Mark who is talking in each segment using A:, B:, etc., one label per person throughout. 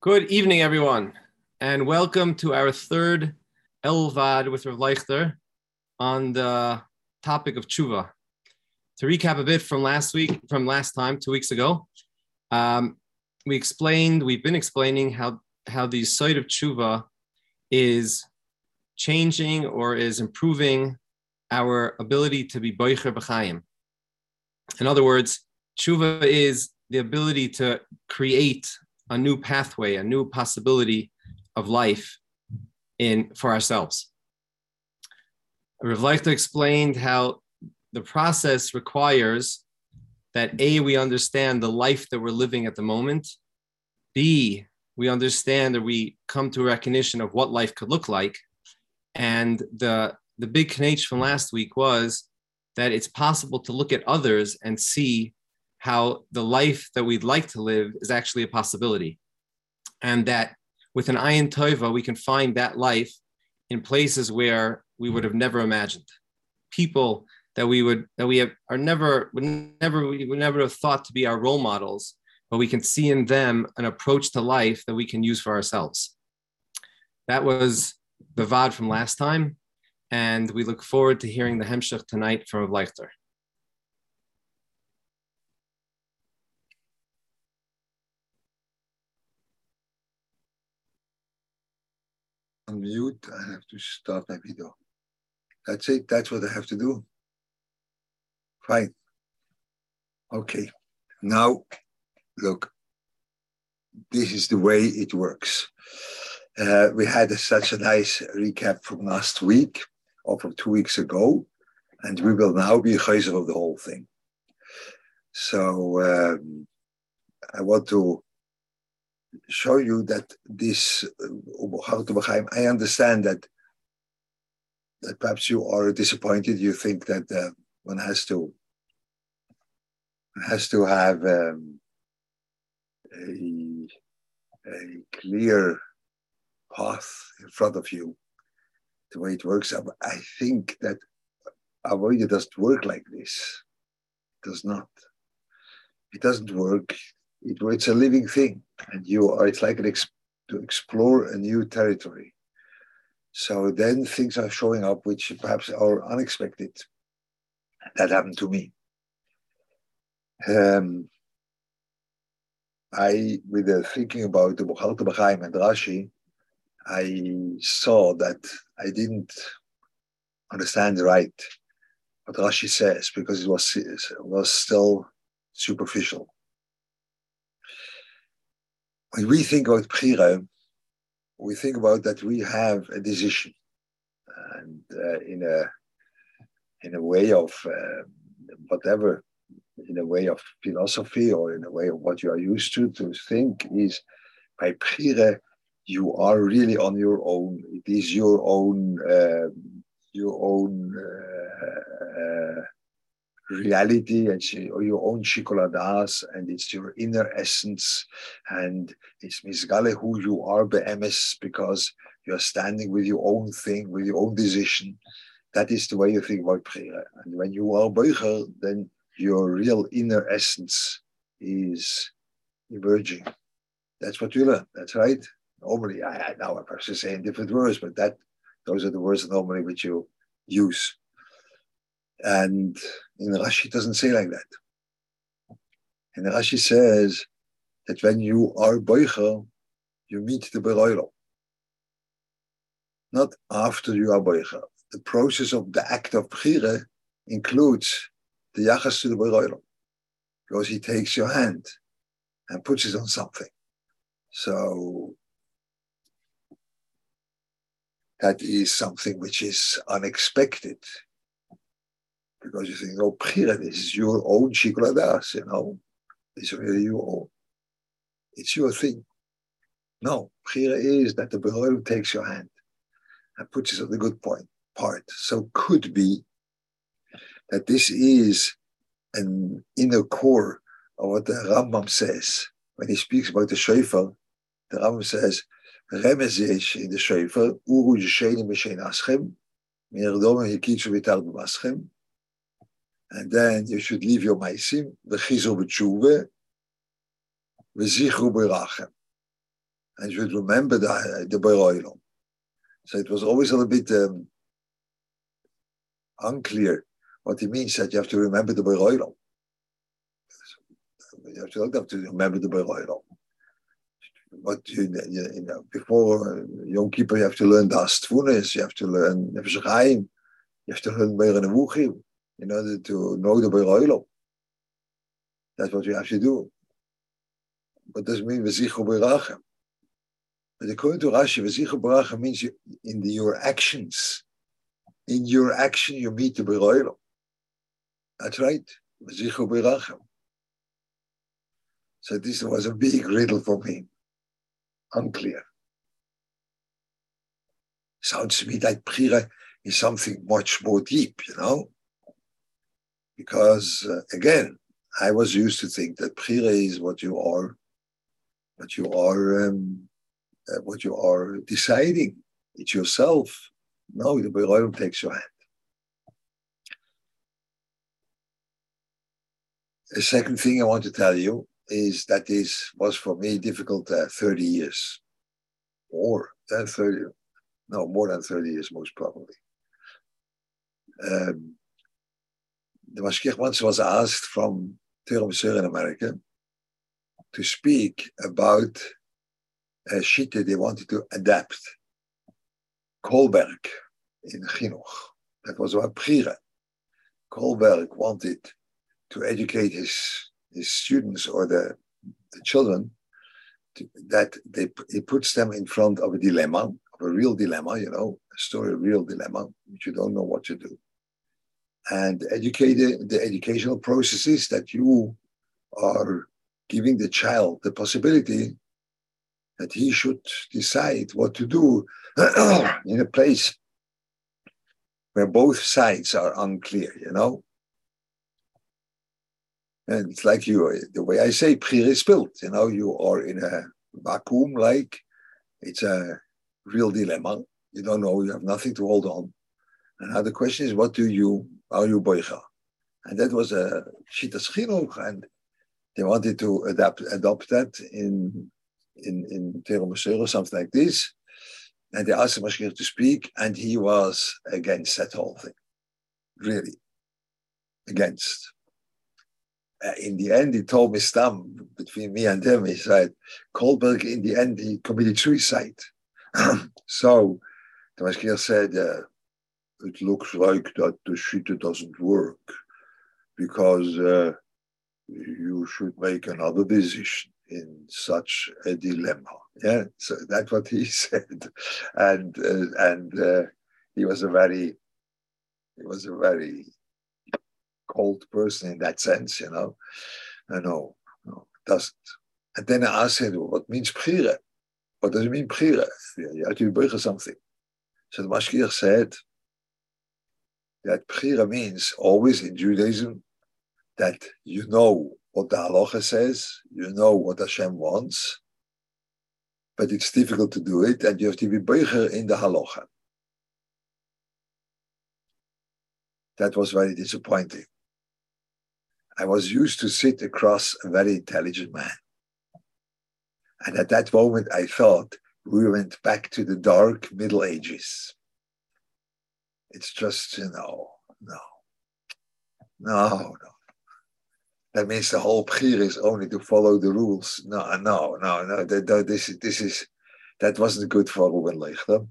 A: Good evening, everyone, and welcome to our third Elvad with Rav Leichter on the topic of tshuva. To recap a bit from last week, from last time, two weeks ago, um, we explained, we've been explaining how how the site of tshuva is changing or is improving our ability to be boicher b'chaim. In other words, tshuva is the ability to create a new pathway, a new possibility of life in for ourselves. Rav Leichter explained how the process requires that A, we understand the life that we're living at the moment. B, we understand that we come to a recognition of what life could look like. And the, the big connection from last week was that it's possible to look at others and see how the life that we'd like to live is actually a possibility. And that with an ayin tova, we can find that life in places where we would have never imagined. People that we would that we have, are never would never we would never have thought to be our role models, but we can see in them an approach to life that we can use for ourselves. That was the VOD from last time, and we look forward to hearing the hemshech tonight from Leichter.
B: Unmute. I have to start my video. That's it. That's what I have to do. Fine. Okay. Now, look, this is the way it works. Uh, we had a, such a nice recap from last week or from two weeks ago, and we will now be chayzer of the whole thing. So um, I want to show you that this uh, I understand that that perhaps you are disappointed. You think that uh, one has to has to have um, a, a clear path in front of you. The way it works, I think that Avoida doesn't work like this. It does not. It doesn't work it, it's a living thing, and you are. It's like an ex, to explore a new territory. So then things are showing up which perhaps are unexpected. That happened to me. Um, I, with the thinking about the Bochalta B'chaim and Rashi, I saw that I didn't understand right what Rashi says because it was was still superficial when we think about Bchira, we think about that we have a decision. And uh, in a in a way of uh, whatever, in a way of philosophy or in a way of what you are used to to think is by Bchira, you are really on your own. It is your own uh, your own uh, uh, reality and your own shikoladas and it's your inner essence. And it's misgale who you are be'emes because you're standing with your own thing with your own decision. That is the way you think about prayer. And when you are boicher then your real inner essence is emerging. That's what you learn that's right? Normally i, now i perhaps say in different words but that those are the words normally which you use and in Rashi, it doesn't say like that. And Rashi says that when you are boicher, you meet the beroilo. Not after you are boicher. The process of the act of bchire includes the yachas to the beroilo, because he takes your hand and puts it on something. So that is something which is unexpected because you think, oh, Bchira, this is your own shikoladas, you know, it's really your own. It's your thing. No, Bchira is that the Beholim takes your hand and puts it on the good point part. So could be that this is an inner core of what the Rambam says when he speaks about the shofar. The Rambam says, Remez in the shofar, uru yisheni mishen aschem, mir domen hikitzu vitar b'maschem, and then you should leave your meisim, the chizu b'tshuve, v'zichru b'rachem. and you should remember the, the Boiroilom. So it was always a little bit um, unclear what he means that you have to remember the Boiroilom. You have to, have to remember the Boiroilom. But you, you, know, before Yom Kippur, you have to learn the Astfunis, you have to learn Nefesh you have to learn Nevuchim in order to know the Beir That's what we have to do. But doesn't mean Vezichu Beirachem. But according to Rashi, Vezichu Beirachem means you, in the, your actions. In your action, you meet the Beir That's right. Vezichu Beirachem. So this was a big riddle for me. Unclear. Sounds to me like Prira is something much more deep, you know? Because uh, again, I was used to think that Prira is what you are, what you are, um, uh, what you are deciding. It's yourself. No, the Beroim takes your hand. The second thing I want to tell you is that this was for me difficult uh, 30 years, more than 30, no, more than 30 years, most probably um, the Mashgiach once was asked from Tehran in America to speak about a that they wanted to adapt. Kohlberg in Chinuch. That was about Prira. Kohlberg wanted to educate his, his students or the, the children to, that they, he puts them in front of a dilemma, of a real dilemma, you know, a story, a real dilemma, which you don't know what to do and educated the educational processes that you are giving the child the possibility that he should decide what to do in a place where both sides are unclear, you know? And it's like you, the way I say, pre is built, you know, you are in a vacuum, like it's a real dilemma. You don't know, you have nothing to hold on. And now the question is, what do you are you boicha? And that was a shitas chinuch, and they wanted to adapt adopt that in in in or something like this. And they asked the Mashgiach to speak, and he was against that whole thing, really against. Uh, in the end, he told me, Stam, between me and him, he said, Kohlberg, in the end, he committed suicide. so the Mashgiach said, uh, it looks like that the shita doesn't work because uh, you should make another decision in such a dilemma. Yeah, so that's what he said, and uh, and uh, he was a very he was a very cold person in that sense, you know. I know, no, doesn't. And then I asked him, what means prira? What does it mean prira? You have to burger something. So the Mashgiach said, that Bechira means always in Judaism that you know what the halacha says, you know what Hashem wants, but it's difficult to do it, and you have to be Beicher in the halacha. That was very disappointing. I was used to sit across a very intelligent man. And at that moment, I thought we went back to the dark Middle Ages. It's just, you know, no. No, no. That means the whole prayer is only to follow the rules. No, no, no, no. That, that, this, this is, that wasn't good for Ruben Leichter.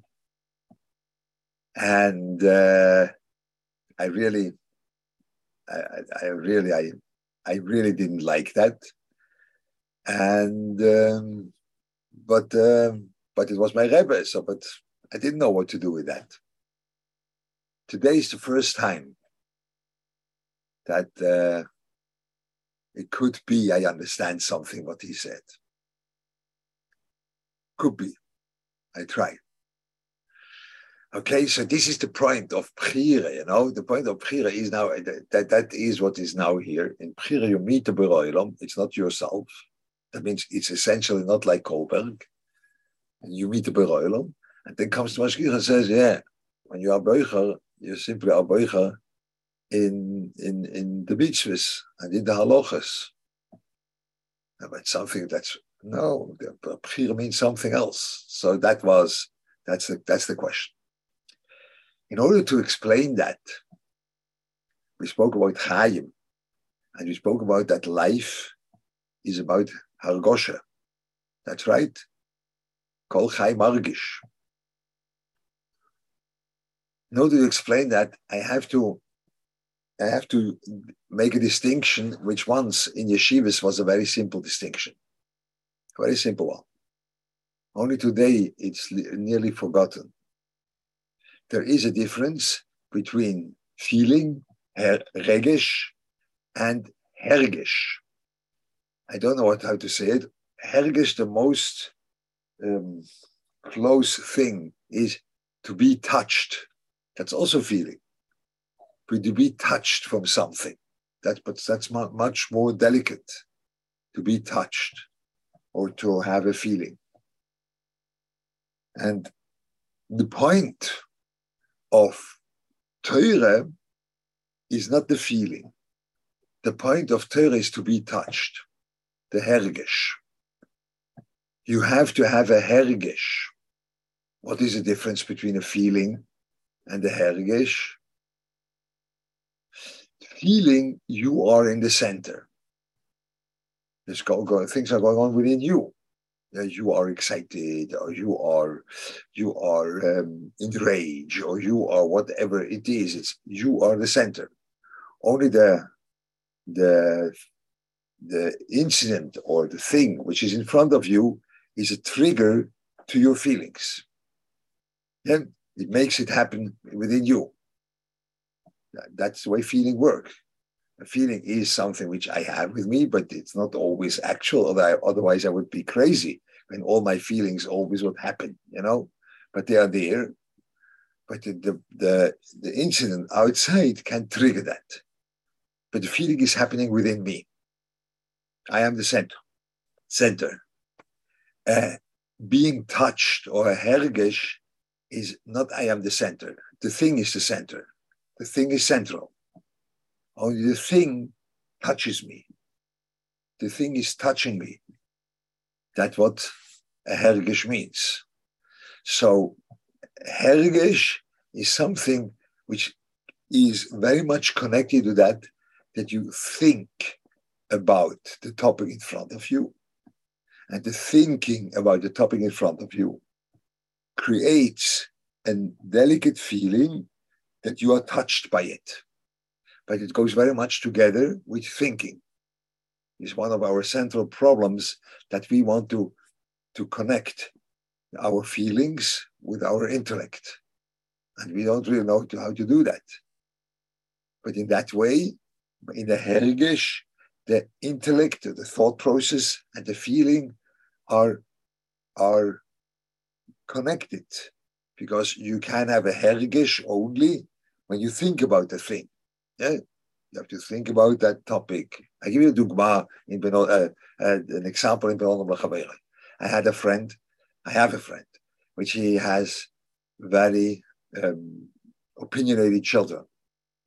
B: And uh, I really, I, I really, I, I really didn't like that. And, um, but, um, but it was my Rebbe, so, but I didn't know what to do with that. Today is the first time that uh, it could be I understand something what he said. Could be. I try. Okay, so this is the point of Pchira, you know. The point of Pchira is now that that is what is now here. In Pchira, you meet the Beroilam, it's not yourself. That means it's essentially not like Kohlberg. And you meet the Beroilam, and then comes the Mashgiach and says, Yeah, when you are Beucher, you're simply Aboicha in, in, in the mitzvahs and in the halachas. But something that's No, Bechira means something else. So that was that's the that's the question. In order to explain that, we spoke about Chaim, and we spoke about that life is about Hargosha. That's right. Kol Chai Margish. In order to explain that, I have to I have to make a distinction, which once in yeshivas was a very simple distinction, a very simple one. Only today it's nearly forgotten. There is a difference between feeling, regesh, and hergesh. I don't know what, how to say it. Hergesh, the most um, close thing is to be touched. That's also feeling to be touched from something. That, but that's much more delicate to be touched or to have a feeling. And the point of Torah is not the feeling. The point of Torah is to be touched, the hergesh. You have to have a hergesh. What is the difference between a feeling and a hergesh? feeling you are in the center. There's go, go, things are going on within you. you are excited, or you are, you are um, enraged, or you are whatever it is. It's you are the center. Only the, the, the incident or the thing which is in front of you is a trigger to your feelings. Then it makes it happen within you. That's the way feeling works. A feeling is something which I have with me, but it's not always actual. Otherwise, I would be crazy when all my feelings always would happen, you know. But they are there. But the, the, the, incident outside can trigger that. But the feeling is happening within me. I am the center. Center. Uh, being touched or a hergesh is not I am the center. The thing is the center. The thing is central. Only the thing touches me. The thing is touching me. That's what a hergish means. So hergish is something which is very much connected to that, that you think about the topic in front of you. And the thinking about the topic in front of you creates a delicate feeling that you are touched by it. But it goes very much together with thinking. It's one of our central problems that we want to, to connect our feelings with our intellect. And we don't really know how to do that. But in that way, in the hergish, the intellect, the thought process, and the feeling are, are connected because you can have a hergish only when you think about the thing. Yeah, you have to think about that topic. I give you a dugma in uh, uh, an example in Benon I had a friend, I have a friend, which he has very um, opinionated children.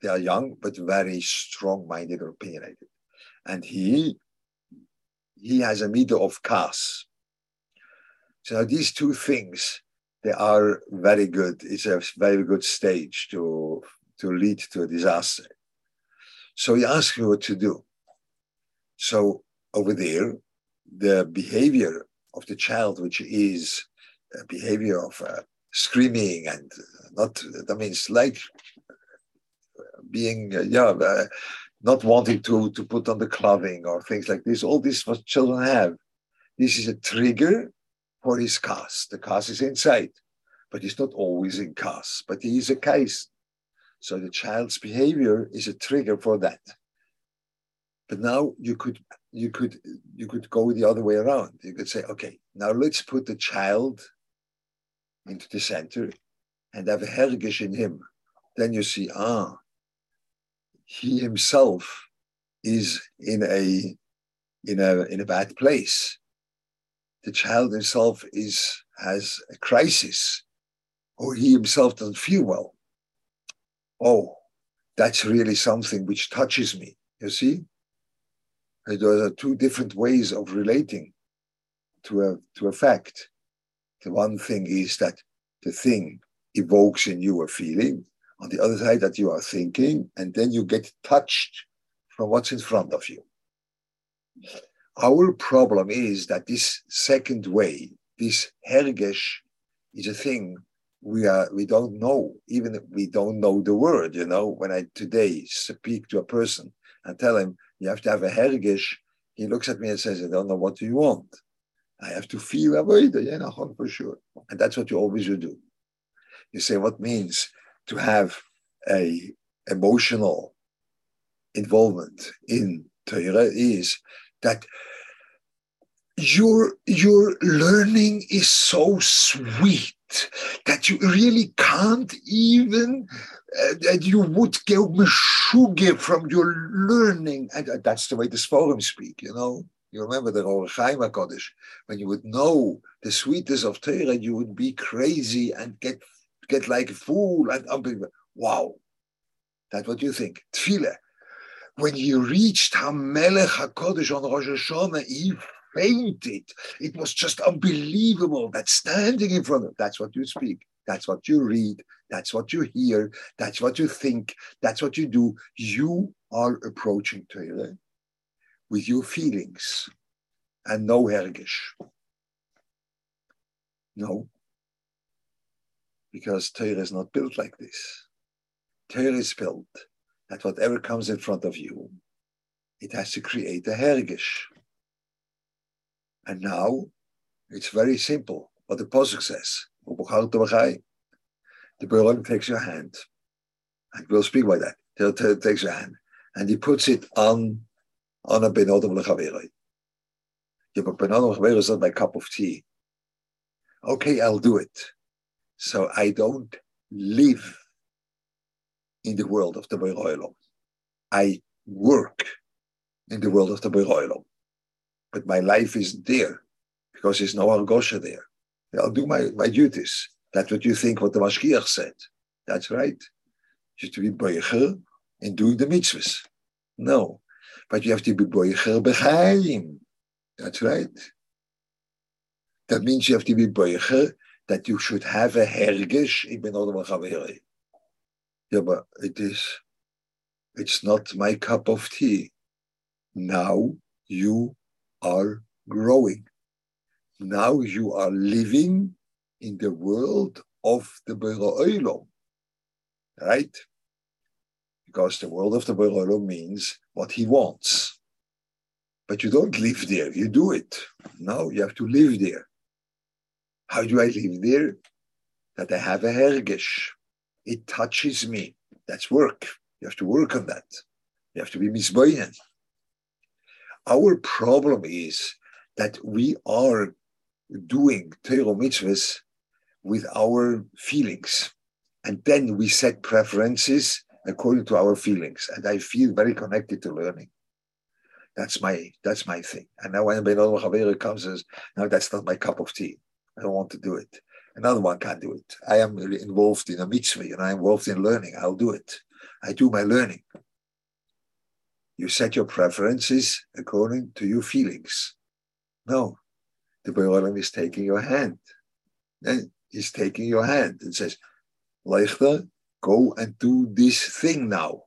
B: They are young, but very strong-minded or opinionated. And he he has a meter of kas. So these two things they are very good. It's a very good stage to, to lead to a disaster. So he asked me what to do. So over there, the behavior of the child, which is a behavior of uh, screaming and not, that means like being, uh, yeah, uh, not wanting to, to put on the clothing or things like this. All this what children have. This is a trigger for his kas. The kas is inside, but he's not always in kas, but he is a case. So the child's behavior is a trigger for that. But now you could you could you could go the other way around. You could say, okay, now let's put the child into the center and have a hergish in him. Then you see, ah, he himself is in a in a in a bad place the child himself is has a crisis or he himself doesn't feel well oh that's really something which touches me you see uh, there are two different ways of relating to a to a fact. The one thing is that the thing evokes in you a feeling. On the other side, that you are thinking, and then you get touched from what's in front of you. Our problem is that this second way, this hergesh, is a thing we are we don't know. Even we don't know the word you know. When i today speak to a person and tell him you have to have a hergish he looks at me and says i don't know what you want. I have to feel avoid yeah no, for sure. And that's what you always do. You say what means to have a emotional involvement in Torah is that your your learning is so sweet that you really can't even uh, that you would go meshuge from your learning. And uh, that's the way the Sforim speak you know? You remember the HaChaim Kodesh when you would know the sweetness of Torah you would be crazy and get get like a fool and unbelievable. Wow. That's what you think. Tefillah when he reached Hamelech HaKodesh on Rosh Hashanah he fainted. It was just unbelievable that standing in front of that's what you speak, that's what you read, that's what you hear, that's what you think, that's what you do. You are approaching Torah with your feelings and no hergish. No, because Torah is not built like this. Torah is built that whatever comes in front of you, it has to create a hergish. And now it's very simple what the Pasuk says. The Baron takes your hand, and we'll speak by that. He takes your hand, and he puts it on on a benodem lechaveroi. Yeah, but benodem lechaveroi is not my cup of tea. Okay, I'll do it. So I don't live in the world of the Beroilom. I work in the world of the Beroilom but my life isn't there because there's no Argosha there. I'll do my, my duties. That's what you think what the Mashgiach said. That's right. You to be boicher in doing the mitzvahs. No. But you have to be boicher b'chaim. That's right. That means you have to be boicher that you should have a hergish. Ik ben allemaal Yeah, but it is, it's not my cup of tea. Now you are growing. Now you are living in the world of the Bero'olam, right? Because the world of the Bero'olam means what he wants. But you don't live there, you do it. Now you have to live there. How do I live there? That I have a hergish. It touches me. That's work. You have to work on that. You have to be misboinen. Our problem is that we are doing Torah mitzvahs with our feelings. And then we set preferences according to our feelings. And I feel very connected to learning. That's my that's my thing. And now when Ben comes says, no, that's not my cup of tea. I don't want to do it. Another one can't do it. I am involved in a mitzvah and I'm involved in learning. I'll do it. I do my learning. You set your preferences according to your feelings. No, the Boilam is taking your hand. And he's taking your hand and says, Leichter, go and do this thing now.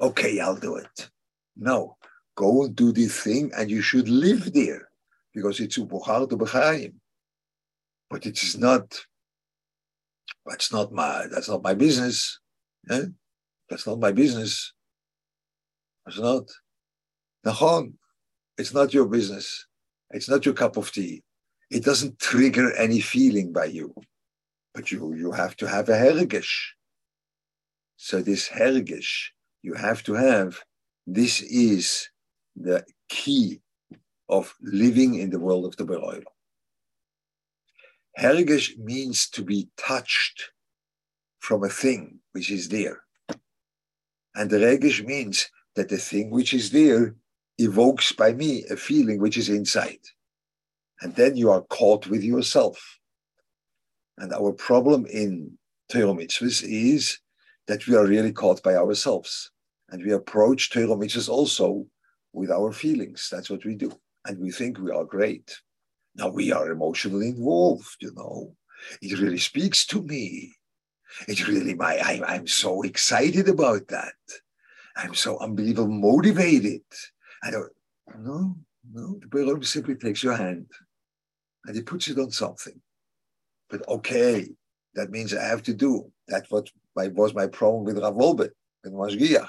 B: Okay, I'll do it. No, go and do this thing and you should live there because it's upochar to b'chaim. But it is not, that's not my, that's not my business. Eh? That's not my business. It's not. Nachon, it's not your business. It's not your cup of tea. It doesn't trigger any feeling by you. But you, you have to have a hergish. So this hergish, you have to have, this is the key of living in the world of the Beroilo. Hergish means to be touched from a thing which is there. And regish means that the thing which is there evokes by me a feeling which is inside. And then you are caught with yourself. And our problem in Torah is that we are really caught by ourselves. And we approach Torah also with our feelings. That's what we do. And we think we are great. Now we are emotionally involved, you know. It really speaks to me. It really, my, I, I'm so excited about that. I'm so unbelievably motivated. I don't, no, no. The Baruch simply takes your hand and he puts it on something. But okay, that means I have to do. That what my, was my problem with Rav Wolbe and Mashgiach.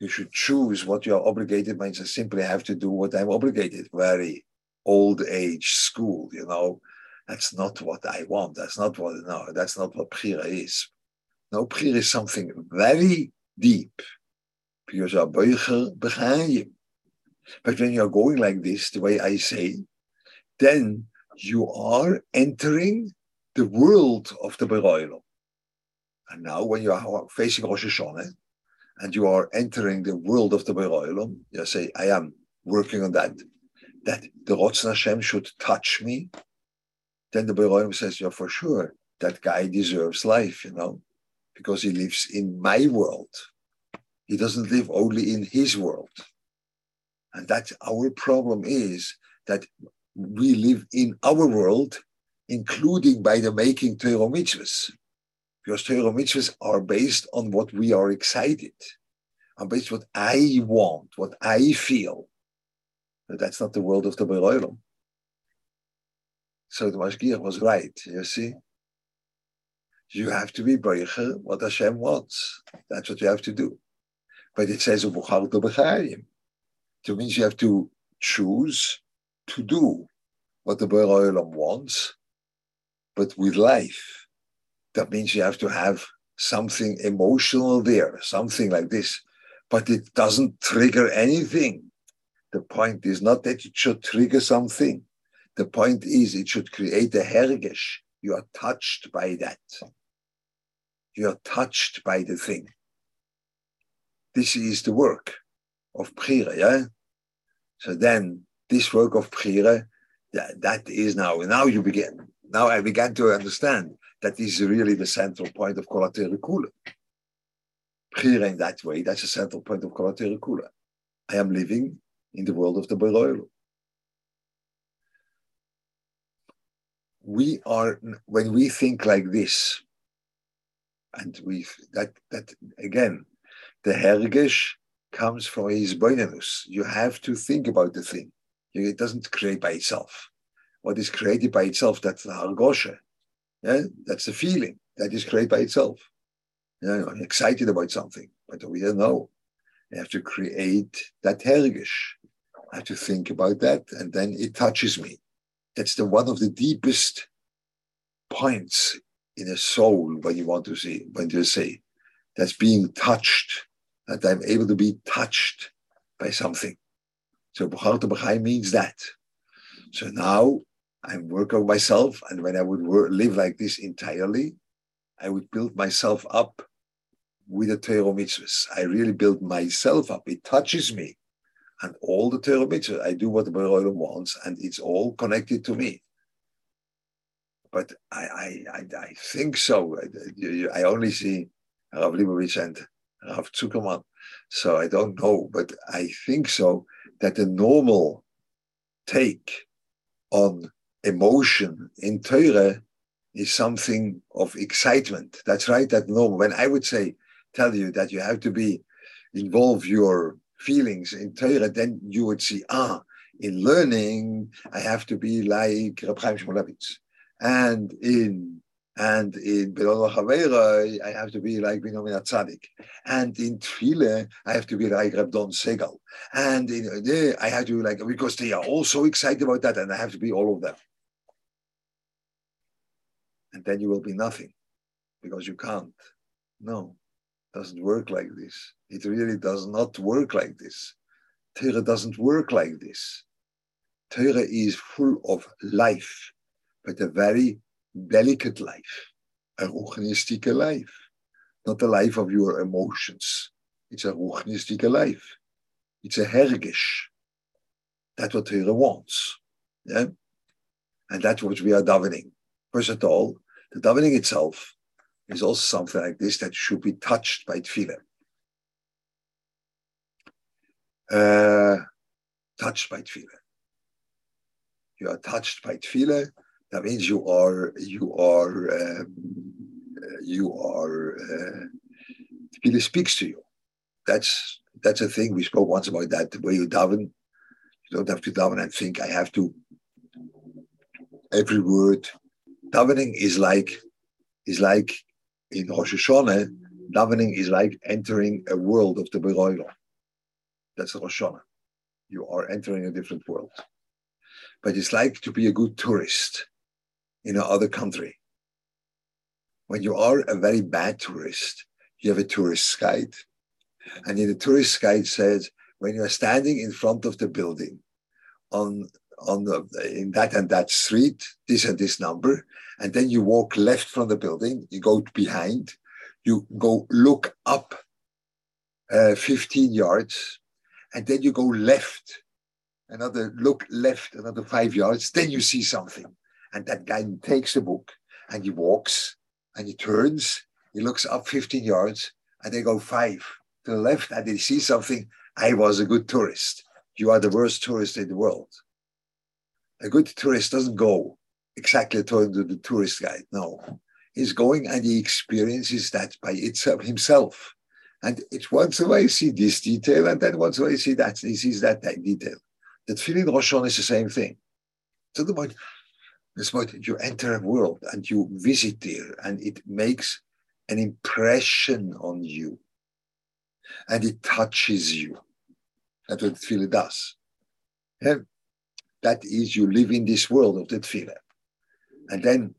B: You should choose what you are obligated means I simply have to do what I'm obligated. Very old age school, you know. That's not what I want. That's not what, no, that's not what Prira is. No, Prira is something very deep. Because you are But when you're going like this, the way I say, then you are entering the world of the Beroilo. And now, when you are facing Rosh Hashanah and you are entering the world of the Beroilo, you say, I am working on that, that the Rotzon Hashem should touch me. Then the Beroilo says, Yeah, for sure, that guy deserves life, you know, because he lives in my world. He doesn't live only in his world. And that's our problem is that we live in our world, including by the making Torah mitzvahs. Because Torah mitzvahs are based on what we are excited, are based what I want, what I feel. That's not the world of the Beroilam. So the Mashgiach was right, you see. You have to be Breicher, what Hashem wants. That's what you have to do. But it says, It means you have to choose to do what the Olam wants, but with life. That means you have to have something emotional there, something like this. But it doesn't trigger anything. The point is not that it should trigger something. The point is it should create a hergish. You are touched by that. You are touched by the thing. This is the work of Prira, yeah? So then this work of Prira, that, that is now, now you begin. Now I began to understand that is really the central point of Kolatere Kula. Prira in that way, that's the central point of Kolatere Kula. I am living in the world of the Beroilu. We are, when we think like this, and we that that again the hergish comes from his boinanus. You have to think about the thing. It doesn't create by itself. What is created by itself, that's the hargosha. Yeah, that's the feeling that is created by itself. Yeah, I'm excited about something, but we don't know. You have to create that hergish. I have to think about that, and then it touches me. That's the one of the deepest points in a soul when you want to see, when you say that's being touched that I'm able to be touched by something. So B'charta B'chai means that. So now I'm working on myself, and when I would work, live like this entirely, I would build myself up with the Torah mitzvahs. I really build myself up. It touches me. And all the Torah mitzvahs, I do what the Baruch wants, and it's all connected to me. But I, I, I, I think so. I, I only see Rav Leibowitz and Rav Zuckerman. So I don't know, but I think so that the normal take on emotion in Torah is something of excitement. That's right, that normal. When I would say, tell you that you have to be, involve your feelings in Torah, then you would see, ah, in learning, I have to be like Reb Chaim Shmulevitz. And in and in Chavera, I have to be like Binomin Tzadik. And in Tfile, I have to be like Reb Don Segal. And in I have to be like, because they are all so excited about that, and I have to be all of them. And then you will be nothing because you can't. No, doesn't work like this. It really does not work like this. Torah doesn't work like this. Torah is full of life, but a very delicate life, a ruchnistic life, not the life of your emotions. It's a ruchnistic life. It's a hergish. That's what Torah wants. Yeah? And that's what we are davening. First of all, the davening itself is also something like this that should be touched by tefillah. Uh, touched by tefillah. you are touched by tefillah, that means you are you are um, you are uh, tefillah speaks to you. That's that's a thing we spoke once about that. where you daven, you don't have to daven and think. I have to. Every word, davening is like is like in Rosh Hashanah. Davening is like entering a world of the Beroilo. That's Rosh Hashanah. You are entering a different world. But it's like to be a good tourist in another country. When you are a very bad tourist, you have a tourist guide. And in the tourist guide says, when you are standing in front of the building on, on the, in that and that street, this and this number, and then you walk left from the building, you go behind, you go look up uh, 15 yards, and then you go left, another look left, another five yards, then you see something. And that guy takes the book and he walks and he turns, he looks up 15 yards, and they go five to the left, and they see something. I was a good tourist. You are the worst tourist in the world. A good tourist doesn't go exactly to the tourist guide. No, he's going and he experiences that by itself himself. And it's once away see this detail, and then once away see that he sees that, that detail. That feeling Rosh is the same thing. It's the point, it's about you enter a world and you visit there, and it makes an impression on you, and it touches you. That's what tefillah does. Yeah? That is, you live in this world of the tefillah. And then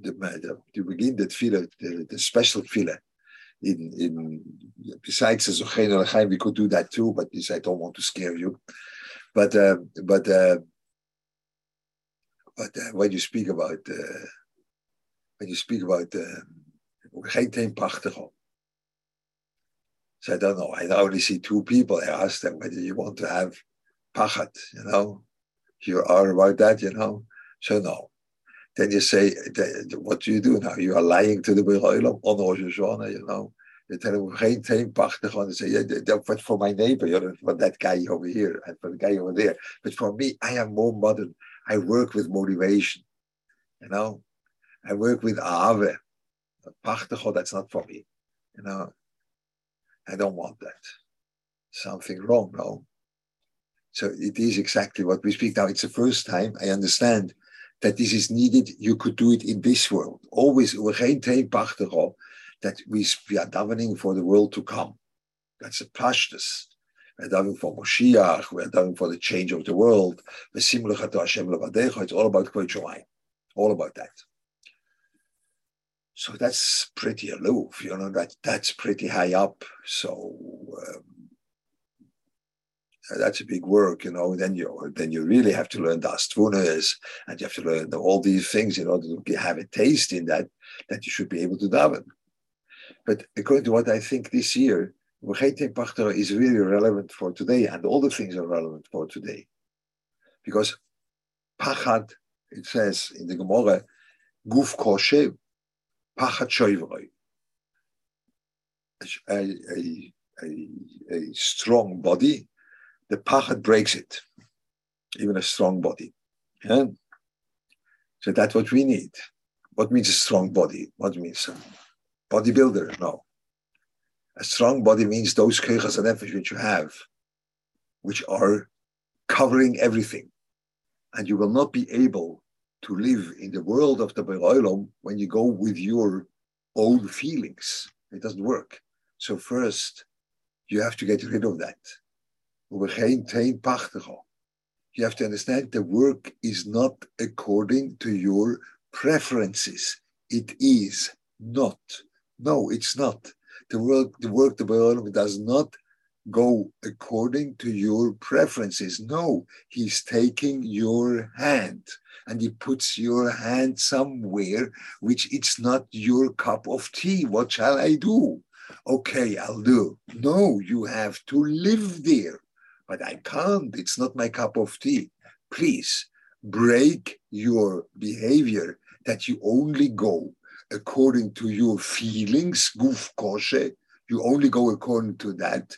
B: the, the, to begin the tefillah, the, the special tefillah, in, in besides the Zochein we could do that too, but this I don't want to scare you. But uh, but uh, but uh, when you speak about uh, when you speak about geen teen prachtig So I don't know. I only see two people. I asked them whether you want to have pachat, you know. You are about that, you know. So no. Then you say, what do you do now? You are lying to the Beroilam on Rosh Hashanah, you know. You tell him, geen teen prachtig and say, yeah, that, for my neighbor, you know, for that guy over here and for the guy over there. But for me, I am more modern. I work with motivation, you know. I work with Ave. Pachtigo, that's not for me. You know, I don't want that. Something wrong, no. So it is exactly what we speak now. It's the first time I understand that this is needed. You could do it in this world. Always, pachtigo, that we, we are davening for the world to come. That's a pashtus. We're davening for Moshiach. We're davening for the change of the world. It's all about Kvod All about that. So that's pretty aloof, you know, that that's pretty high up. So um, that's a big work, you know. Then you then you really have to learn astvunas, and you have to learn all these things in order to have a taste in that that you should be able to daven. But according to what I think this year, Pachter is really relevant for today, and all the things are relevant for today. Because Pachad, it says in the Gemara, Guf Koshe, Pachad Shoivroi. A, a, a, a strong body, the Pachad breaks it, even a strong body. Yeah? So that's what we need. What means a strong body? What means a bodybuilder? No. A strong body means those keichas and nefesh which you have, which are covering everything. And you will not be able to live in the world of the Beroilom when you go with your old feelings. It doesn't work. So first, you have to get rid of that. You have to understand the work is not according to your preferences. It is not. No, it's not the work the work the Borolim does not go according to your preferences. No, he's taking your hand and he puts your hand somewhere which it's not your cup of tea. What shall I do? Okay, I'll do. No, you have to live there. But I can't. It's not my cup of tea. Please break your behavior that you only go according to your feelings, guf koshe. You only go according to that.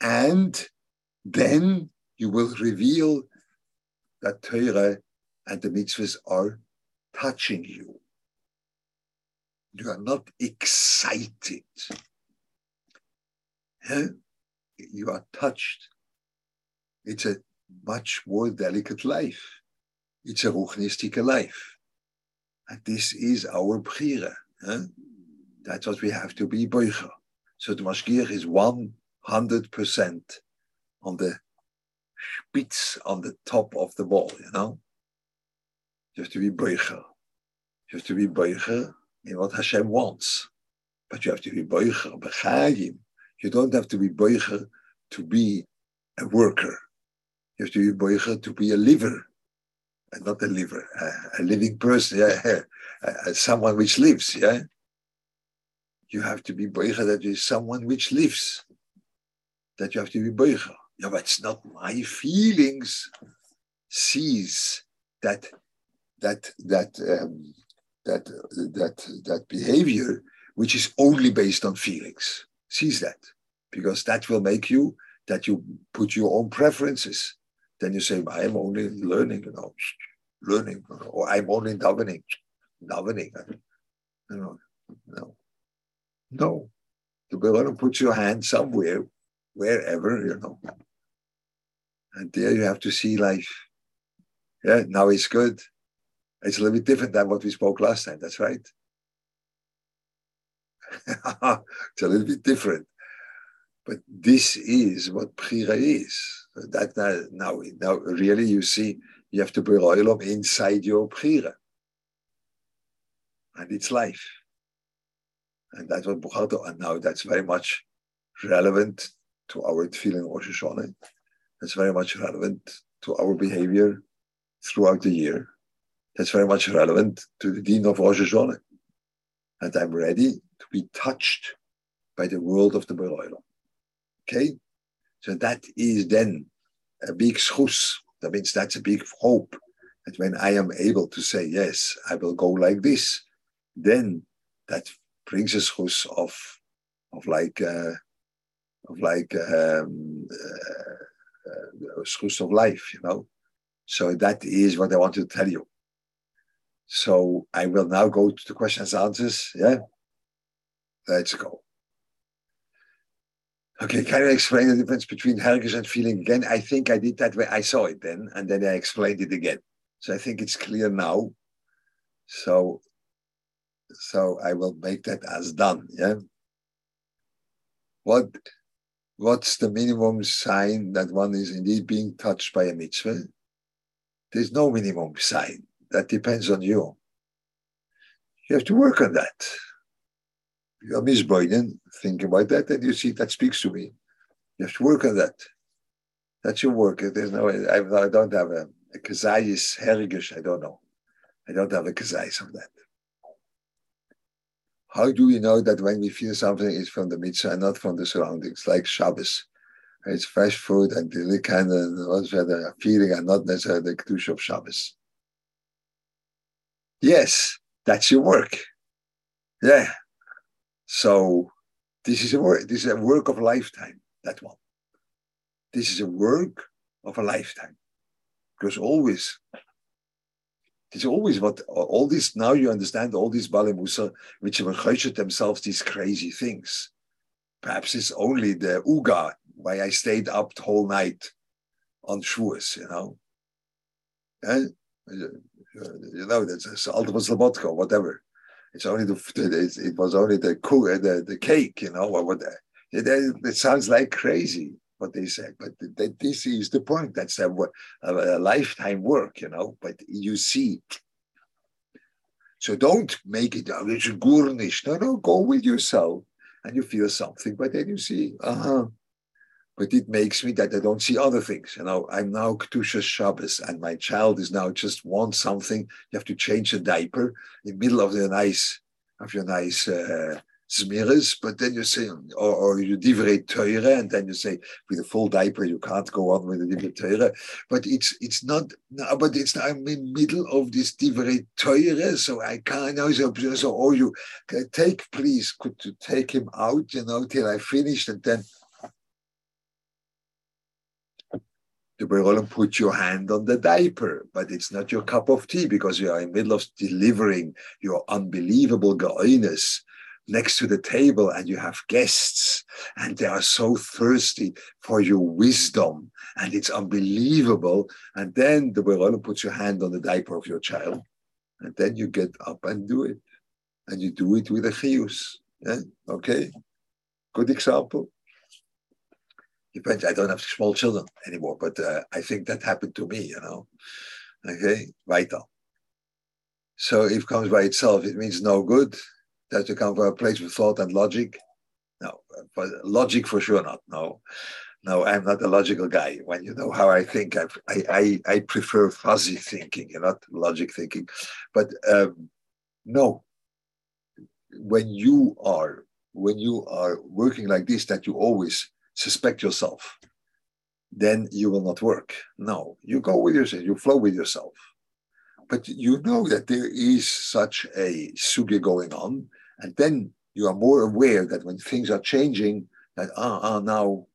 B: And then you will reveal that Torah and the mitzvahs are touching you. You are not excited. Huh? You are touched. It's a much more delicate life. It's a ruchnistic life. And this is our bchira. Huh? That's what we have to be boicher. So the mashgiach is 100% on the spitz, on the top of the ball, you know? You have to be boicher. You have to be boicher in what Hashem wants. But you have to be boicher, bechayim. You don't have to be boicher to be a worker. You have to be boicher to be a liver, and not a liver, a, a living person, yeah, someone which lives, yeah. You have to be boicher that is someone which lives. That you have to be boicher. Yeah, but it's not my feelings. Sees that that that um, that that that behavior which is only based on feelings sees that because that will make you that you put your own preferences then you say i'm only learning you know learning or i'm only davening davening you know no no the Below put your hand somewhere wherever you know and there you have to see life yeah now it's good it's a little bit different than what we spoke last time. That's right. it's a little bit different. But this is what Bchira is. That now, now, now really you see, you have to bring oilom inside your Bchira. And it's life. And that's what Bchira, and now that's very much relevant to our feeling Rosh Hashanah. That's very much relevant to our behavior throughout the year that's very much relevant to the Dean of Rosh Hashanah. And I'm ready to be touched by the world of the Beroilam. Okay? So that is then a big schus. That means that's a big hope. That when I am able to say, yes, I will go like this, then that brings a schus of, of like, uh, of like, um, uh, uh, of life, you know. So that is what I want to tell you. So I will now go to the questions and answers. Yeah? Let's go. Okay, can you explain the difference between hergish and feeling again? I think I did that way. I saw it then, and then I explained it again. So I think it's clear now. So, so I will make that as done. Yeah. What, what's the minimum sign that one is indeed being touched by a mitzvah? There's no minimum sign. That depends on you. You have to work on that. You're Miss Boyden, think about that, and you see that speaks to me. You have to work on that. That's your work. There's no, I, I don't have a, a kazayis herigish, I don't know. I don't have a kazayis of that. How do we know that when we feel something is from the mitzvah and not from the surroundings, like Shabbos? It's fresh food and the kind of what's the feeling and not necessarily the Kedush of Shabbos. Yes, that's your work. Yeah. So this is a work. This is a work of a lifetime. That one. This is a work of a lifetime. Because always, it's always what all this. Now you understand all these balimusa, which have themselves these crazy things. Perhaps it's only the uga why I stayed up the whole night on Shavuos, you know. And you know, that's ultimate Slobodka, whatever. It's only the it was only the the the cake, you know, or what. It, it sounds like crazy what they say, but this is the point. That's a, a, a lifetime work, you know. But you see, so don't make it. Oh, it's gurnish. No, no, go with yourself, and you feel something. But then you see, uh huh but it makes me that I don't see other things. You know, I'm now Ketusha Shabbos, and my child is now just wants something. You have to change a diaper in the middle of the nice of your nice uh, but then you say, or, or you divrei teure, and then you say, with a full diaper, you can't go on with the divrei teure. But it's it's not, no, but it's I'm in middle of this divrei teure, so I can't know. So, so or you take, please, could to take him out, you know, till I finished, and then the Berolim put your hand on the diaper, but it's not your cup of tea because you are in the middle of delivering your unbelievable goiness next to the table and you have guests and they are so thirsty for your wisdom and it's unbelievable. And then the Berolim puts your hand on the diaper of your child and then you get up and do it. And you do it with a chius. Yeah? Okay? Good example. Depends. I don't have small children anymore, but uh, I think that happened to me, you know. Okay, vital. So if comes by itself, it means no good. Does it come from a place of thought and logic? No, but logic for sure not. No, no, I'm not a logical guy. When you know how I think, I I, I prefer fuzzy thinking, not logic thinking. But um, no, when you are when you are working like this, that you always suspect yourself, then you will not work. No, you go with yourself, you flow with yourself. But you know that there is such a sugi going on, and then you are more aware that when things are changing, that ah, ah now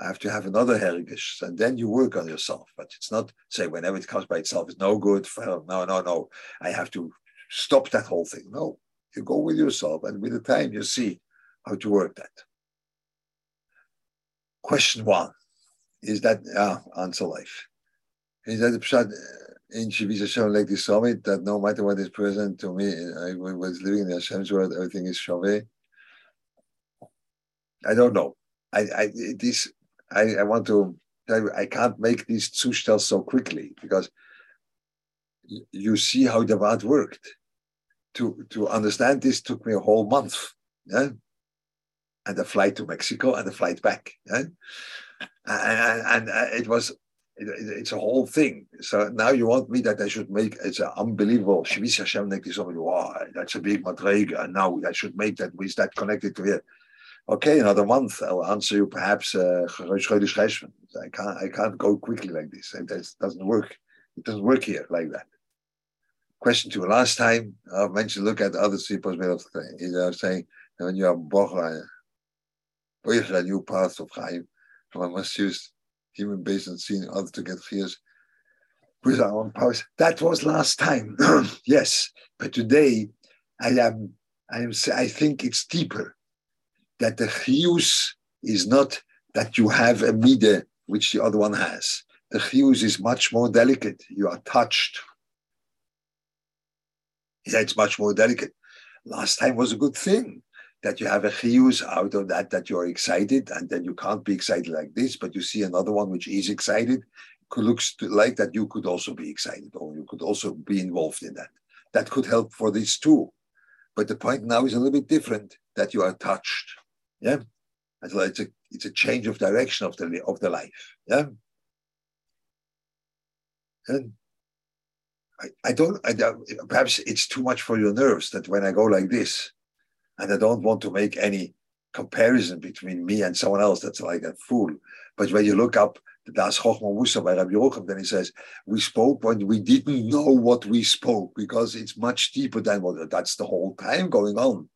B: I have to have another heritage, and then you work on yourself. But it's not say whenever it comes by itself, it's no good. No, no, no. I have to stop that whole thing. No, you go with yourself, and with the time you see how to work that. Question one is that uh, answer life. Is that the pshat uh, in Shavis Hashem like the summit that no matter what is present to me, I was living in Hashem's world, everything is Shaveh? I don't know. I, I this I, I want to tell you, I can't make these zustells so quickly because you see how the word worked. To to understand this took me a whole month. Yeah and a flight to Mexico and a flight back. Yeah? And, and, uh, it was, it, it's a whole thing. So now you want me that I should make, it's an unbelievable, Hashem wow, that's a big madrega, and now I should make that, with that connected to it. Okay, another month, I'll answer you perhaps uh, I can't, I can't go quickly like this. It doesn't work. It doesn't work here like that question two. Last time I mentioned, look at other people's way of saying when you are bocha a new path of Chaim. I must use human base and seeing others to get fears with our own powers. That was last time, yes. But today, I am, I am, I think it's deeper. That the chiyus is not that you have a midah which the other one has. The chiyus is much more delicate. You are touched. Yeah, it's much more delicate. Last time was a good thing that you have a chiyus out of that, that you're excited, and then you can't be excited like this, but you see another one which is excited, looks like that you could also be excited, or you could also be involved in that. That could help for this too. But the point now is a little bit different, that you are touched. Yeah. So it's a it's a change of direction of the of the life. Yeah. And I, I don't I, perhaps it's too much for your nerves that when I go like this, and I don't want to make any comparison between me and someone else that's like a fool. But when you look up the Das Chochma Musa by Rabbi Yerucham, then he says, we spoke when we didn't know what we spoke because it's much deeper than what that's the whole time going on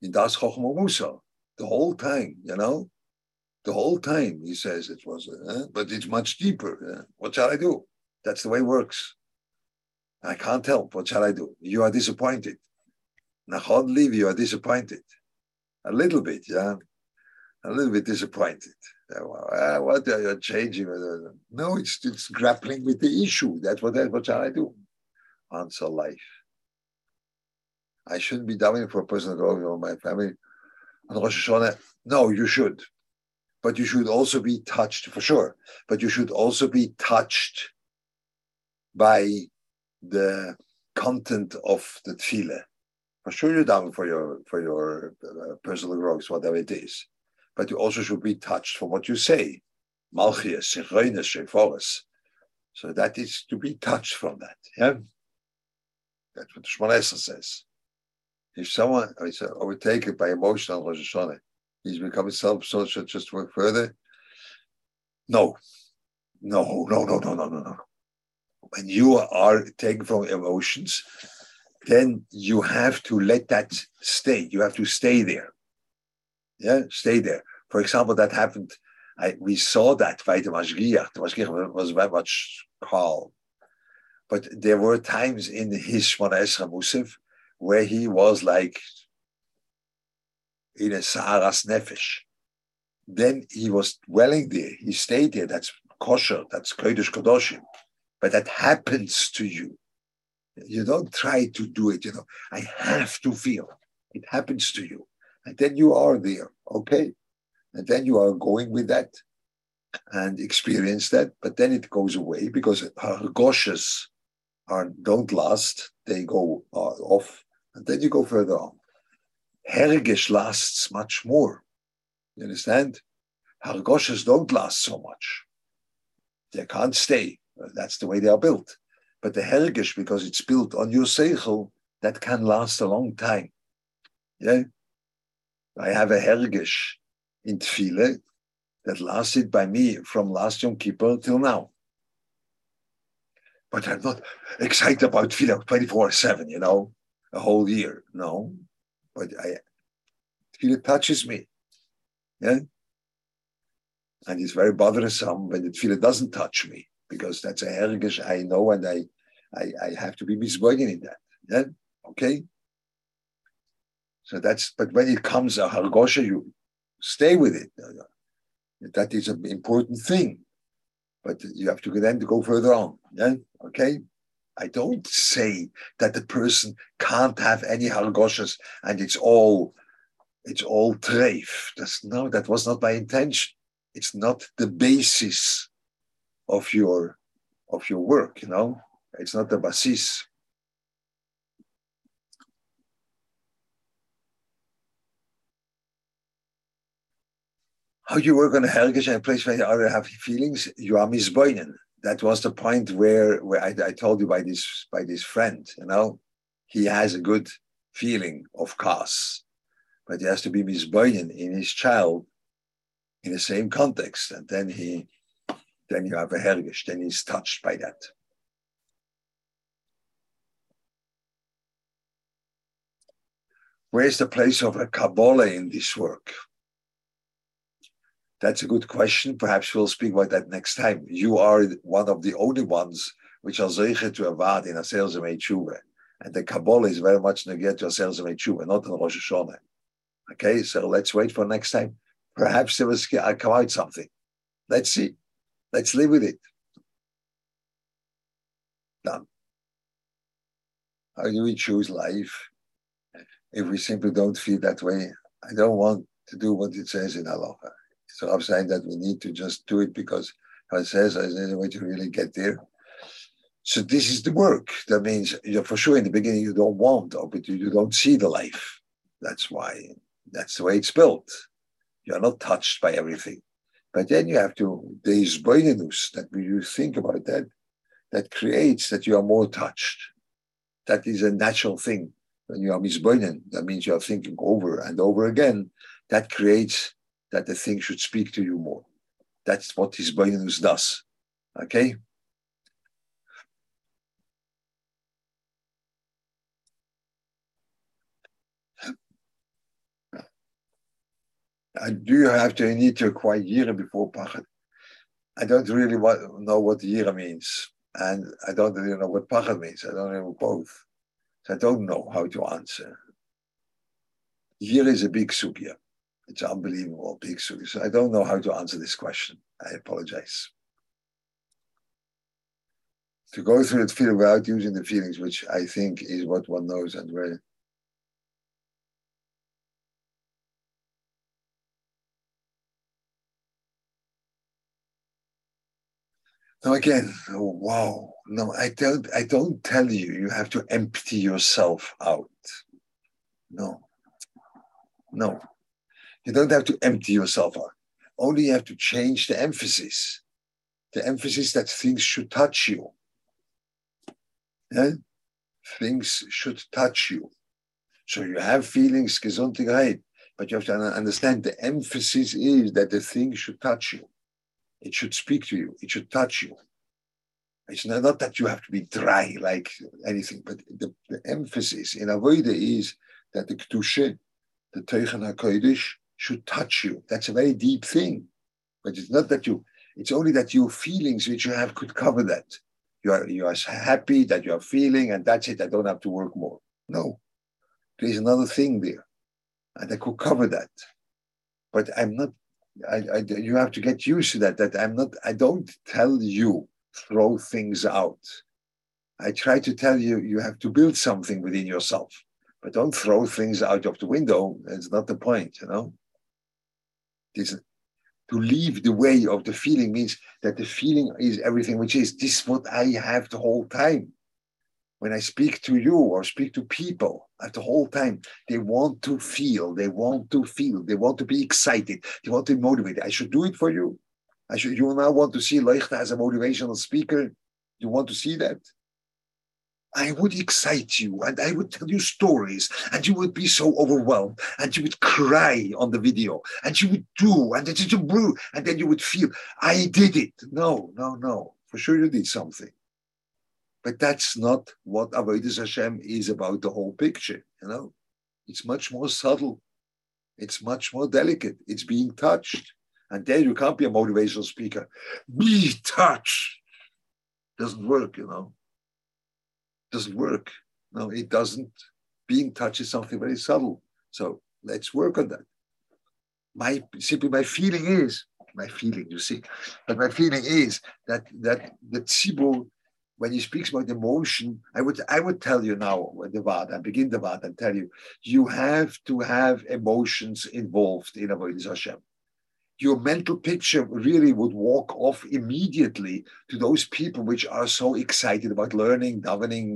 B: in Das Chochma Musa. The whole time, you know? The whole time, he says it was, uh, but it's much deeper. Uh, what shall I do? That's the way it works. I can't help. What shall I do? You are disappointed. Nachon leave you are disappointed. A little bit, yeah. A little bit disappointed. Uh, what are you changing? No, it's, it's grappling with the issue. That's what, that's what shall I do? Answer life. I shouldn't be davening for a person glory of my family on Rosh Hashanah. No, you should. But you should also be touched, for sure. But you should also be touched by the content of the tefillah. Sure, you're down for your for your uh, personal growth, whatever it is, but you also should be touched for what you say. Malchias, Sichreines, Sheforis. So that is to be touched from that. Yeah, that's what the Shmonesa says. If someone is overtaken by emotional Rosh Hashanah, he's becoming self-social just work further. No, no, no, no, no, no, no, no. When you are taken from emotions, then you have to let that stay. You have to stay there. Yeah, stay there. For example, that happened I, we saw that by the Mashgiach. The Mashgiach was very much calm. But there were times in his Shmona Esra Musaf where he was like in a Saharas Nefesh. Then he was dwelling there. He stayed there. That's kosher. That's Kodesh Kodoshim. But that happens to you. You don't try to do it. You know, I have to feel. It happens to you. And then you are there. Okay. And then you are going with that and experience that. But then it goes away because hargoshes are don't last. They go uh, off. And then you go further on. Hergish lasts much more. You understand? Hargoshes don't last so much. They can't stay. That's the way they are built. But the Hergish, because it's built on your Seichel, that can last a long time. Yeah? I have a Hergish in Tfile that lasted by me from last Yom Kippur till now. But I'm not excited about Tfile 24 7, you know, a whole year. No. But I, Tfile touches me. Yeah? And it's very bothersome when the Tfile doesn't touch me because that's a hergish I know and I, I, I have to be misbegotten in that. Yeah? Okay? So that's, but when it comes a hargosha, you stay with it. That is an important thing. But you have to then to go further on. Yeah? Okay? I don't say that the person can't have any hargoshas and it's all it's all treif. That's no, that was not my intention. It's not the basis of your of your work, you know. It's not the basis. how you work on a hergish and a place where you other have feelings, you are misboinen. That was the point where where I, I, told you by this by this friend, you know, he has a good feeling of kas, but he has to be misboinen in his child in the same context, and then he then you have a hergish, then he's touched by that. Where's the place of a Kabbalah in this work? That's a good question. Perhaps we'll speak about that next time. You are one of the only ones which are zeiche to avad in Asel Zemei Tshuva. And the Kabbalah is very much negate to Asel Zemei Tshuva, not in Rosh Hashanah. Okay, so let's wait for next time. Perhaps there will come out something. Let's see. Let's live with it. Done. How do we choose life if we simply don't feel that way? I don't want to do what it says in Allah. So I'm saying that we need to just do it because it says there's a way to really get there. So this is the work. That means you're for sure in the beginning you don't want or but you don't see the life. That's why that's the way it's built. You're not touched by everything. But then you have to there's boinenus that when you think about that, that creates that you are more touched. That is a natural thing. When you are misboinen, that means you are thinking over and over again. That creates that the thing should speak to you more. That's what his does. Okay? And do have to need to acquire Yira before Pachad? I don't really want, know what Yira means. And I don't really know what Pachad means. I don't know both. So I don't know how to answer. Yira is a big sugya. It's unbelievable, big sugya. So I don't know how to answer this question. I apologize. To go through the feeling without using the feelings, which I think is what one knows and where. Now again, oh, wow. No, I don't I don't tell you you have to empty yourself out. No. No. You don't have to empty yourself out. Only you have to change the emphasis. The emphasis that things should touch you. Yeah? Things should touch you. So you have feelings, Gesundheit, but you have to understand the emphasis is that the thing should touch you. It should speak to you. It should touch you. It's not, not that you have to be dry like anything, but the, the emphasis in Avoida is that the Kedusha, the Teichen HaKodesh, should touch you. That's a very deep thing. But it's not that you, it's only that your feelings which you have could cover that. You are, you are happy that you are feeling, and that's it. I don't have to work more. No, there's another thing there, and I could cover that. But I'm not. I, I, you have to get used to that. That I'm not. I don't tell you throw things out. I try to tell you you have to build something within yourself, but don't throw things out of the window. That's not the point, you know. This, to leave the way of the feeling means that the feeling is everything which is. This is what I have the whole time. When I speak to you or speak to people at the whole time, they want to feel, they want to feel, they want to be excited, they want to be motivated. I should do it for you. I should you now want to see Leuchter as a motivational speaker. You want to see that? I would excite you and I would tell you stories and you would be so overwhelmed and you would cry on the video and you would do and then you brew and then you would feel I did it. No, no, no. For sure you did something. But that's not what Avodah Hashem is about the whole picture, you know. It's much more subtle. It's much more delicate. It's being touched. And there you can't be a motivational speaker. Be touched. Doesn't work, you know doesn't work. No, it doesn't. Being touched is something very subtle. So let's work on that. My simply my feeling is my feeling, you see, but my feeling is that that the tzibur, when he speaks about emotion, I would I would tell you now the I begin the word and tell you, you have to have emotions involved in avodas Hashem your mental picture really would walk off immediately to those people which are so excited about learning, davening,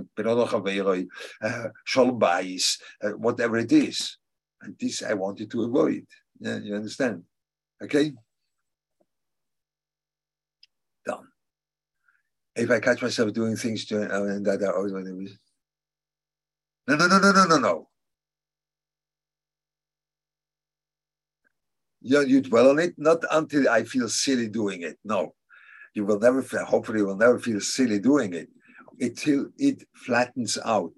B: uh, shalom bayis, uh, whatever it is. And this I wanted to avoid. Yeah, you understand? Okay? Done. If I catch myself doing things to, uh, and that are always no, no, no, no, no, no, no. you, you dwell on it, not until I feel silly doing it. No, you will never, hopefully, you will never feel silly doing it until it flattens out.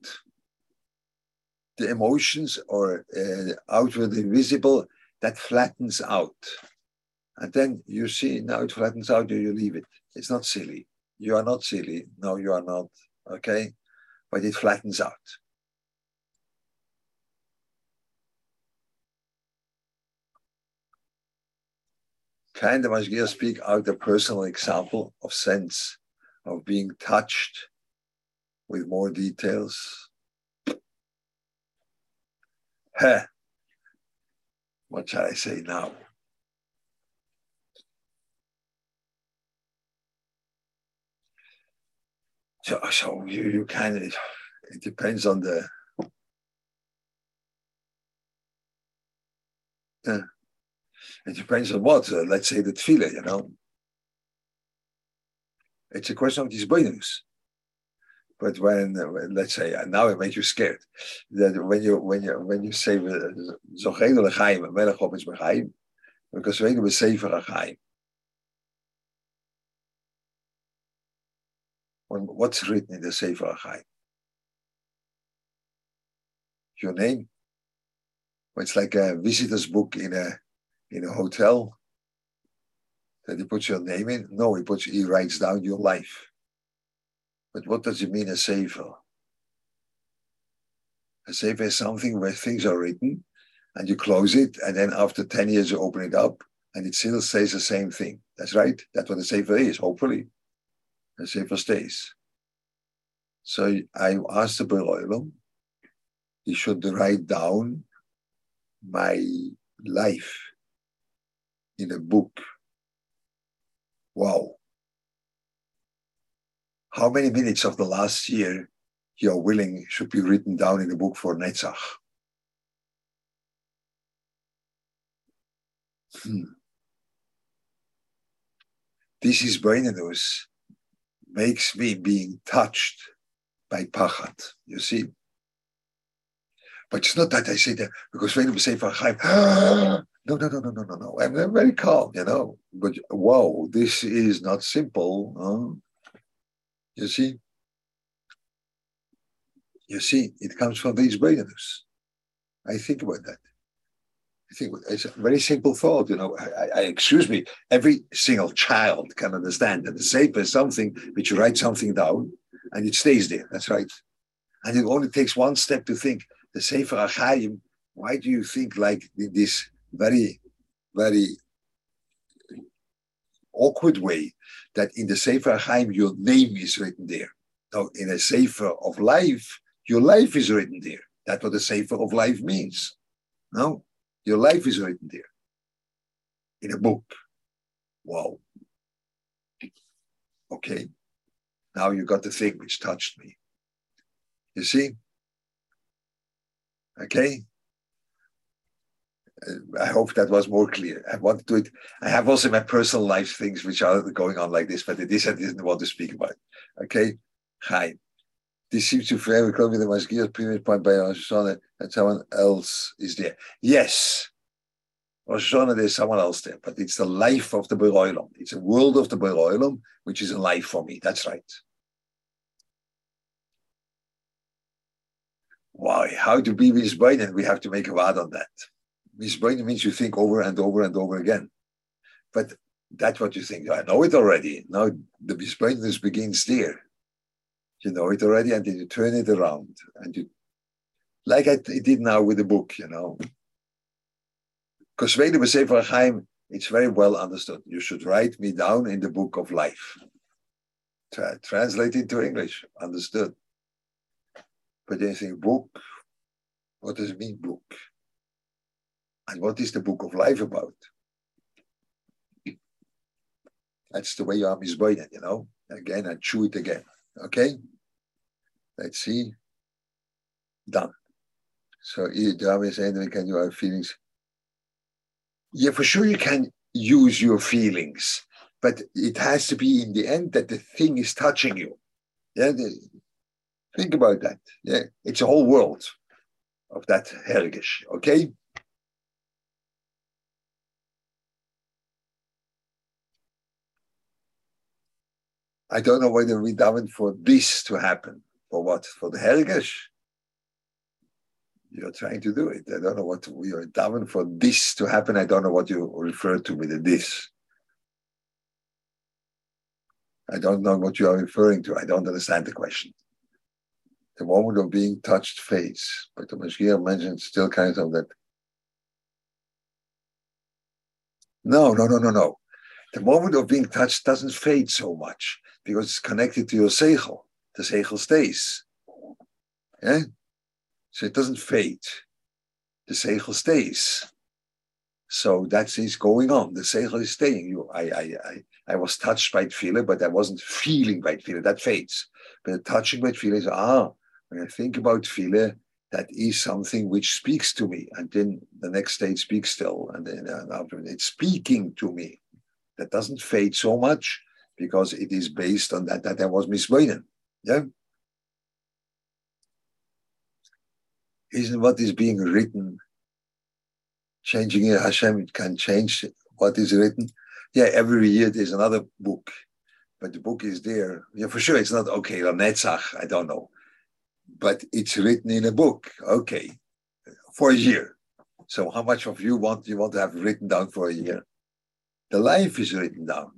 B: The emotions are uh, outwardly visible, that flattens out. And then you see, now it flattens out, you leave it. It's not silly. You are not silly. No, you are not. Okay? But it flattens out. Can the Mashgiach speak out a personal example of sense, of being touched with more details? Heh. What shall I say now? So, so you, you kind of, it depends on the, yeah. It depends on what. Uh, let's say the tefillah, you know. It's a question of disbonus. But when, uh, when, let's say, uh, now it makes you scared. That when you when you when you say Zochenu lechaim, Melech Hopetz bechaim, because we know Sefer HaChaim. What's written in the Sefer HaChaim? Your name. Well, It's like a visitor's book in a in a hotel that he puts your name in? No, he puts he writes down your life. But what does it mean a sefer? A sefer is something where things are written and you close it, and then after 10 years you open it up and it still says the same thing. That's right. That's what a sefer is, hopefully. A sefer stays. So I asked the Beroilum, he should write down my life in a book. Wow. How many minutes of the last year you're willing should be written down in a book for Netzach? Hmm. This is Brainadus makes me being touched by Pachat, you see. But it's not that I say that because when we say for Chaim, no, no, no, no, no, no, no. I'm, I'm very calm, you know. But wow, this is not simple. Huh? You see? You see, it comes from these brainers. I think about that. I think it's a very simple thought. You know, I, I, excuse me, every single child can understand that the sefer is something which you write something down and it stays there. That's right. And it only takes one step to think the Sefer HaChaim. Why do you think like this very, very awkward way that in the Sefer HaChaim your name is written there? Now, in a Sefer of life, your life is written there. That's what the Sefer of life means. No, your life is written there in a book. Wow. Okay. Now you got the thing which touched me. You see? Okay? Uh, I hope that was more clear. I want to do it. I have also my personal life things which are going on like this, but this I didn't want to speak about. Okay? Hi. This seems to forever with the Mashgiach previous point by Rosh Hashanah that someone else is there. Yes. Rosh Hashanah, there's someone else there, but it's the life of the Beroilam. It's a world of the Beroilam, which is a life for me. That's right. Why? How to be misboinen? We have to make a word on that. Misboinen means you think over and over and over again. But that's what you think. I know it already. Now the misbrainedness begins there. You know it already, and then you turn it around, and you, like I did now with the book, you know. Because Sveda Sefer Chaim, it's very well understood. You should write me down in the book of life. Tra- translate into English, understood. But then you think, book, what does it mean, book? And what is the book of life about? That's the way you are misguided, you know. Again, and chew it again. Okay? Let's see. Done. So David saying, can you have feelings? Yeah, for sure you can use your feelings, but it has to be in the end that the thing is touching you. Yeah, Think about that. Yeah, it's a whole world of that hergish. Okay. I don't know whether we daven for this to happen. For what? For the hergish? You're trying to do it. I don't know what we are daven for this to happen. I don't know what you refer to with this. I don't know what you are referring to. I don't understand the question the moment of being touched fades. But the Mashgiach mentioned still kind of that. No, no, no, no, no. The moment of being touched doesn't fade so much because it's connected to your seichel. The seichel stays. Yeah? So it doesn't fade. The seichel stays. So that's going on. The seichel is staying. You, I, I, I, I was touched by feeling, but I wasn't feeling by feeling. That fades. But touching by feeling is ah, when I think about File, that is something which speaks to me. And then the next state speaks still. And then after it's speaking to me. That doesn't fade so much because it is based on that, that I was misguided. Yeah. Isn't what is being written changing it? Hashem can change what is written. Yeah, every year there's another book, but the book is there. Yeah, for sure, it's not okay. La Netzach, I don't know but it's written in a book. Okay, for a year. So how much of you want you want to have written down for a year? The life is written down.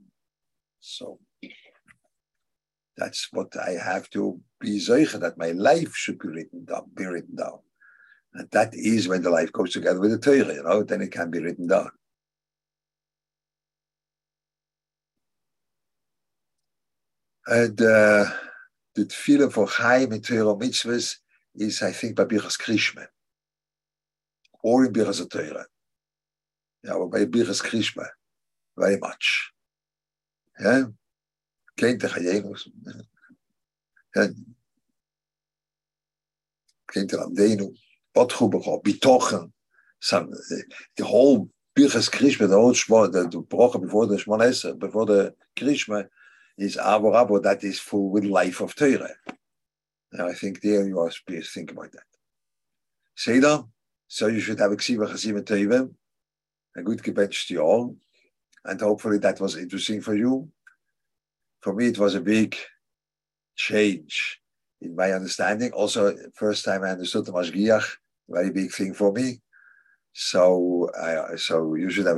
B: So that's what I have to be zeichen, that my life should be written down, be written down. And that is when the life goes together with the Torah, you know, then it can be written down. And uh, the tefillah for Chaim in Torah mitzvahs is, I think, by Birchas Krishma or in Birchas Torah. Yeah, but by Birchas Krishma, very much. Yeah, Kein Techayenus. Yeah. Kein Teramdenu. Potchubecho, Bitochen. Some, the whole Birchas Krishma, the whole Shmo, the, the Brocha before the Shmones, before the Krishma, is Abo Rabo, that is full with life of Torah. Now I think there you are, please think about that. Seder, so you should have a Ksiva Chasim Torah, a good gebetst to you all, and hopefully that was interesting for you. For me, it was a big change in my understanding. Also, first time I understood the Mashgiach, very big thing for me. So, uh, so you should have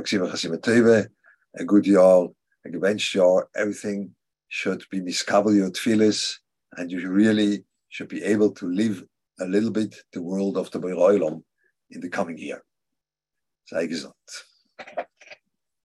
B: a good year, a gewünscht year. Everything should be miskabel your tefillis, and you really should be able to live a little bit the world of the Beiroilom in the coming year. Sei gesund.